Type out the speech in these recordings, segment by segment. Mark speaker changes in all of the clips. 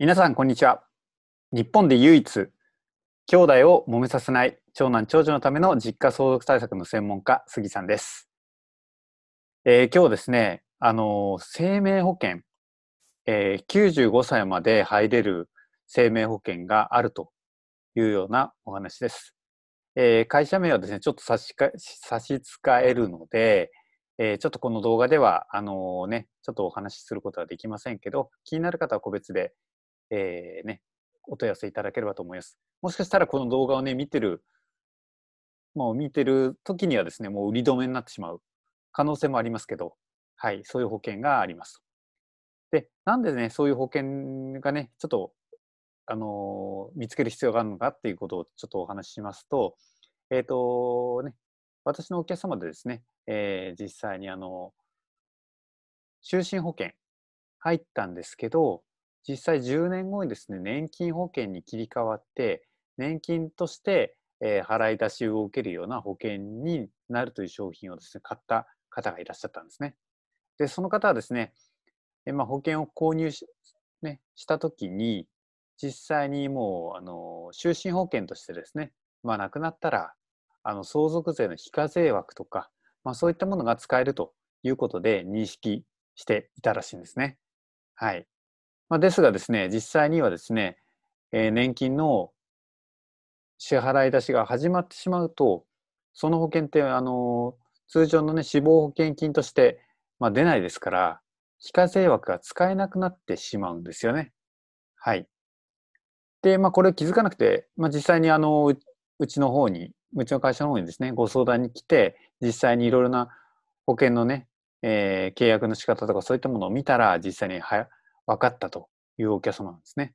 Speaker 1: 皆さんこんにちは。日本で唯一兄弟を揉めさせない長男長女のための実家相続対策の専門家杉さんです、えー今日ですねあの生命保険、えー95歳まで入れる生命保険があるというようなお話です、えー会社名はですねちょっと差しか差し支えるので、えーちょっとこの動画ではあのーねちょっとお話しすることはできませんけど気になる方は個別でえーね、お問い合わせいただければと思います。もしかしたらこの動画をね、見てる、もう見てる時にはですね、もう売り止めになってしまう可能性もありますけど、はい、そういう保険があります。で、なんでね、そういう保険がね、ちょっと、あのー見つける必要があるのかっていうことをちょっとお話ししますと、えっ、とね、私のお客様でですね、えー実際にあの、就寝保険入ったんですけど、実際10年後にですね、年金保険に切り替わって、年金として、えー払い出しを受けるような保険になるという商品をですね、買った方がいらっしゃったんですね。で、その方はですね、えまあ、保険を購入し,、ね、したときに、実際にもう、あの、就寝保険としてですね、まあ、亡くなったら、あの、相続税の非課税枠とか、まあ、そういったものが使えるということで認識していたらしいんですね。はい。まあ、ですがですね、実際にはですね、えー年金の支払い出しが始まってしまうと、その保険って、あの通常のね、死亡保険金として、まあ、出ないですから、非課税枠が使えなくなってしまうんですよね。はい。で、まあ、これ気づかなくて、まあ、実際にあの、ううちの方に、うちの会社の方にですね、ご相談に来て、実際にいろいろな保険のね、えー契約の仕方とかそういったものを見たら、実際には分かったというお客様なんですね。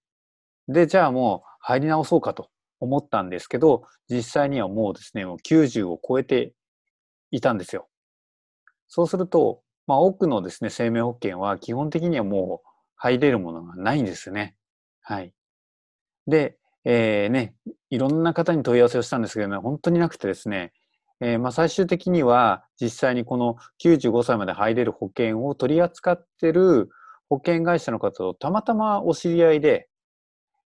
Speaker 1: で、じゃあもう入り直そうかと思ったんですけど、実際にはもうですね、もう90を超えていたんですよ。そうすると、まあ多くのですね、生命保険は基本的にはもう入れるものがないんですね。はい。で、えーね、いろんな方に問い合わせをしたんですけどね、本当になくてですね、えーまあ最終的には実際にこの95歳まで入れる保険を取り扱ってる保険会社の方とたまたまお知り合いで、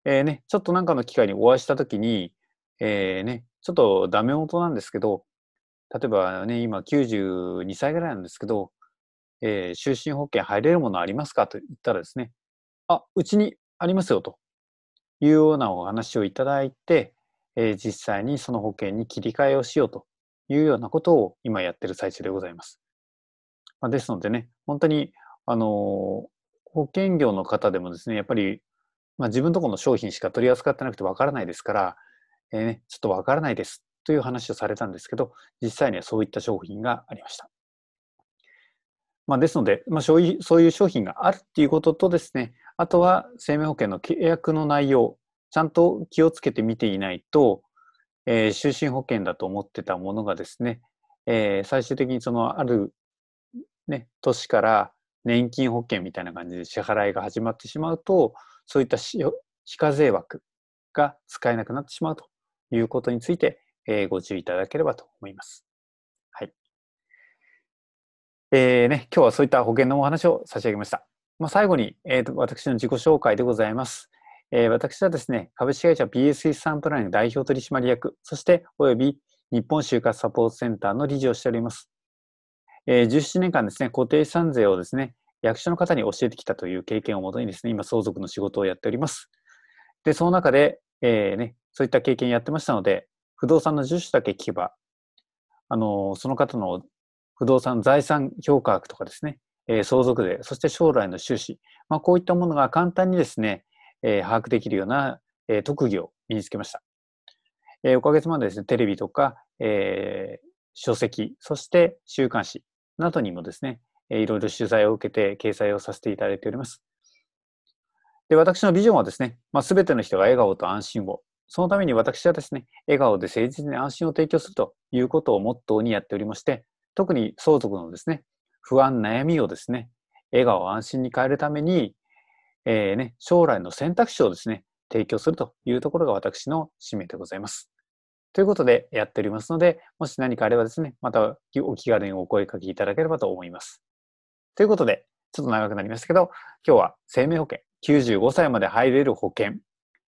Speaker 1: えーね、ちょっとなんかの機会にお会いしたときに、えーね、ちょっとダメ元なんですけど、例えばね、今92歳ぐらいなんですけど、えー就寝保険入れるものありますかと言ったらですね、あ、うちにありますよというようなお話をいただいて、えー実際にその保険に切り替えをしようというようなことを今やってる最中でございます。まあ、ですのでね、本当に、あの保険業の方でもですね、やっぱり、まあ、自分とこの商品しか取り扱ってなくてわからないですから、えーね、ちょっとわからないですという話をされたんですけど、実際にはそういった商品がありました。まあ、ですので、まあ、そういう商品があるっていうこととですね、あとは生命保険の契約の内容、ちゃんと気をつけて見ていないと、えー就寝保険だと思ってたものがですね、えー最終的にそのある、ね、年から年金保険みたいな感じで支払いが始まってしまうと、そういった非課税枠が使えなくなってしまうということについて、えーご注意いただければと思います。はい。えーね、今日はそういった保険のお話を差し上げました。まあ、最後に、えーと、私の自己紹介でございます。えー私はですね、株式会社 BS サンプライン代表取締役、そしておよび日本就活サポートセンターの理事をしております。えー17年間ですね、固定資産税をですね、役所の方に教えてきたという経験をもとにですね、今相続の仕事をやっております。で、その中で、えーね、そういった経験やってましたので、不動産の住所だけ聞けば、あのその方の不動産財産評価額とかですね、えー相続税、そして将来の収支、まあ、こういったものが簡単にですね、えー把握できるような、えー特技を身につけました。えーおかげさまでですね、テレビとか、えー書籍、そして週刊誌などにもですね、いろいろ取材を受けて掲載をさせていただいております。で、私のビジョンはですね、まあ、全ての人が笑顔と安心を、そのために私はですね、笑顔で誠実に安心を提供するということをモットーにやっておりまして、特に相続のですね、不安、悩みをですね、笑顔、安心に変えるために、えーね、将来の選択肢をですね、提供するというところが私の使命でございます。ということでやっておりますので、もし何かあればですね、またお気軽にお声かけいただければと思います。ということで、ちょっと長くなりましたけど、今日は生命保険95歳まで入れる保険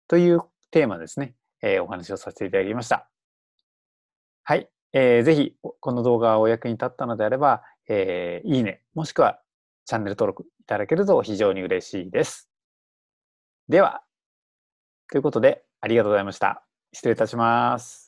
Speaker 1: というテーマですね、えー、お話をさせていただきました。はい、えー、ぜひこの動画がお役に立ったのであれば、えー、いいね、もしくはチャンネル登録いただけると非常に嬉しいです。では、ということでありがとうございました。失礼いたします。